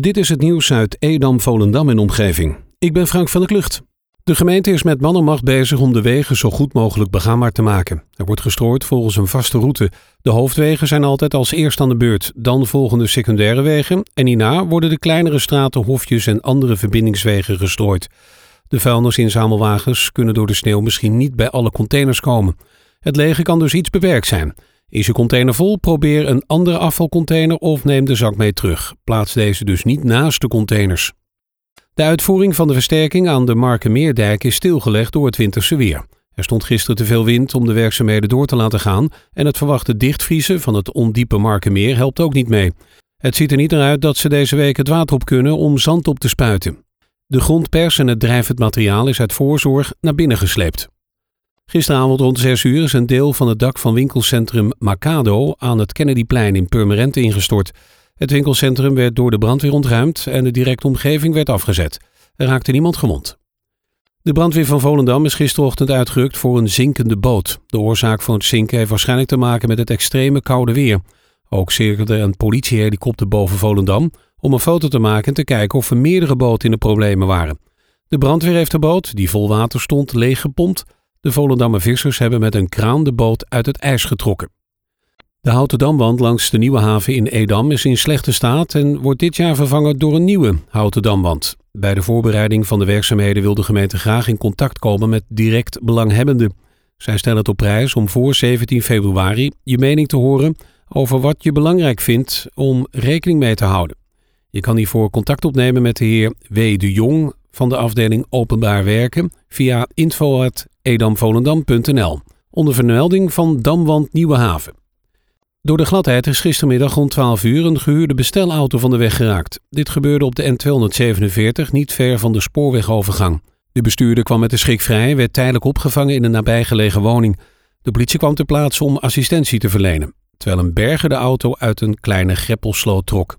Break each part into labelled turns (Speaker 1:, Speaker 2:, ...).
Speaker 1: Dit is het nieuws uit Edam, Volendam en omgeving. Ik ben Frank van der Klucht. De gemeente is met man en macht bezig om de wegen zo goed mogelijk begaanbaar te maken. Er wordt gestrooid volgens een vaste route. De hoofdwegen zijn altijd als eerst aan de beurt, dan volgen de secundaire wegen en hierna worden de kleinere straten, hofjes en andere verbindingswegen gestrooid. De vuilnisinzamelwagens kunnen door de sneeuw misschien niet bij alle containers komen. Het lege kan dus iets beperkt zijn. Is je container vol, probeer een andere afvalcontainer of neem de zak mee terug. Plaats deze dus niet naast de containers. De uitvoering van de versterking aan de Markenmeerdijk is stilgelegd door het winterse weer. Er stond gisteren te veel wind om de werkzaamheden door te laten gaan en het verwachte dichtvriezen van het ondiepe Markenmeer helpt ook niet mee. Het ziet er niet naar uit dat ze deze week het water op kunnen om zand op te spuiten. De grondpers en het drijvend materiaal is uit voorzorg naar binnen gesleept. Gisteravond rond 6 uur is een deel van het dak van winkelcentrum Macado aan het Kennedyplein in Purmerend ingestort. Het winkelcentrum werd door de brandweer ontruimd en de directe omgeving werd afgezet. Er raakte niemand gewond. De brandweer van Volendam is gisterochtend uitgerukt voor een zinkende boot. De oorzaak van het zinken heeft waarschijnlijk te maken met het extreme koude weer. Ook cirkelde een politiehelikopter boven Volendam om een foto te maken en te kijken of er meerdere boten in de problemen waren. De brandweer heeft de boot, die vol water stond, leeggepompt de Volendammer vissers hebben met een kraan de boot uit het ijs getrokken. De houten damwand langs de nieuwe haven in Edam is in slechte staat en wordt dit jaar vervangen door een nieuwe houten damwand. Bij de voorbereiding van de werkzaamheden wil de gemeente graag in contact komen met direct belanghebbenden. Zij stellen het op prijs om voor 17 februari je mening te horen over wat je belangrijk vindt om rekening mee te houden. Je kan hiervoor contact opnemen met de heer W. de Jong van de afdeling Openbaar Werken via info.edamvolendam.nl onder vermelding van Damwand Nieuwe Haven. Door de gladheid is gistermiddag rond 12 uur een gehuurde bestelauto van de weg geraakt. Dit gebeurde op de N247, niet ver van de spoorwegovergang. De bestuurder kwam met de schrik vrij werd tijdelijk opgevangen in een nabijgelegen woning. De politie kwam ter plaatse om assistentie te verlenen, terwijl een berger de auto uit een kleine greppelsloot trok.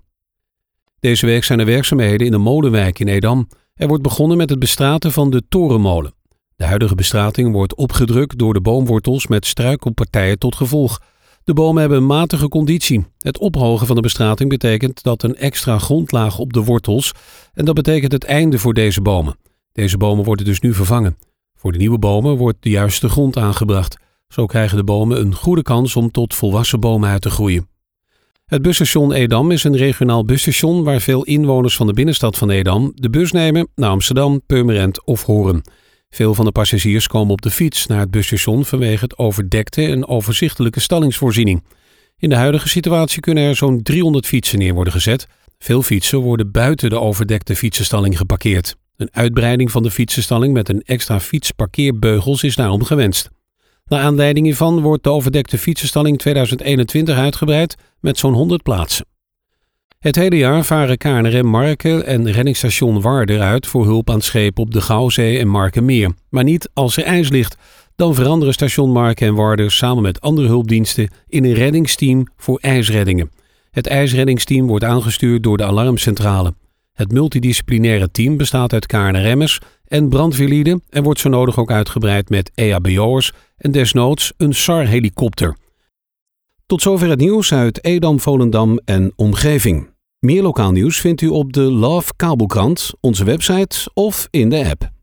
Speaker 1: Deze week zijn er werkzaamheden in de Molenwijk in Edam. Er wordt begonnen met het bestraten van de torenmolen. De huidige bestrating wordt opgedrukt door de boomwortels met struikelpartijen tot gevolg. De bomen hebben een matige conditie. Het ophogen van de bestrating betekent dat een extra grondlaag op de wortels en dat betekent het einde voor deze bomen. Deze bomen worden dus nu vervangen. Voor de nieuwe bomen wordt de juiste grond aangebracht. Zo krijgen de bomen een goede kans om tot volwassen bomen uit te groeien. Het busstation Edam is een regionaal busstation waar veel inwoners van de binnenstad van Edam de bus nemen naar Amsterdam, Purmerend of Horen. Veel van de passagiers komen op de fiets naar het busstation vanwege het overdekte en overzichtelijke stallingsvoorziening. In de huidige situatie kunnen er zo'n 300 fietsen neer worden gezet. Veel fietsen worden buiten de overdekte fietsenstalling geparkeerd. Een uitbreiding van de fietsenstalling met een extra fietsparkeerbeugels is daarom gewenst. Naar aanleiding hiervan wordt de overdekte fietsenstalling 2021 uitgebreid met zo'n 100 plaatsen. Het hele jaar varen KNRM Marken en reddingstation Warder uit voor hulp aan schepen op de Gouwzee en Markenmeer. Maar niet als er ijs ligt. Dan veranderen station Marken en Warder samen met andere hulpdiensten in een reddingsteam voor ijsreddingen. Het ijsreddingsteam wordt aangestuurd door de alarmcentrale. Het multidisciplinaire team bestaat uit KNRM'ers en brandweerlieden en wordt zo nodig ook uitgebreid met EHBO'ers en desnoods een SAR-helikopter. Tot zover het nieuws uit Edam, Volendam en omgeving. Meer lokaal nieuws vindt u op de Love Kabelkrant, onze website of in de app.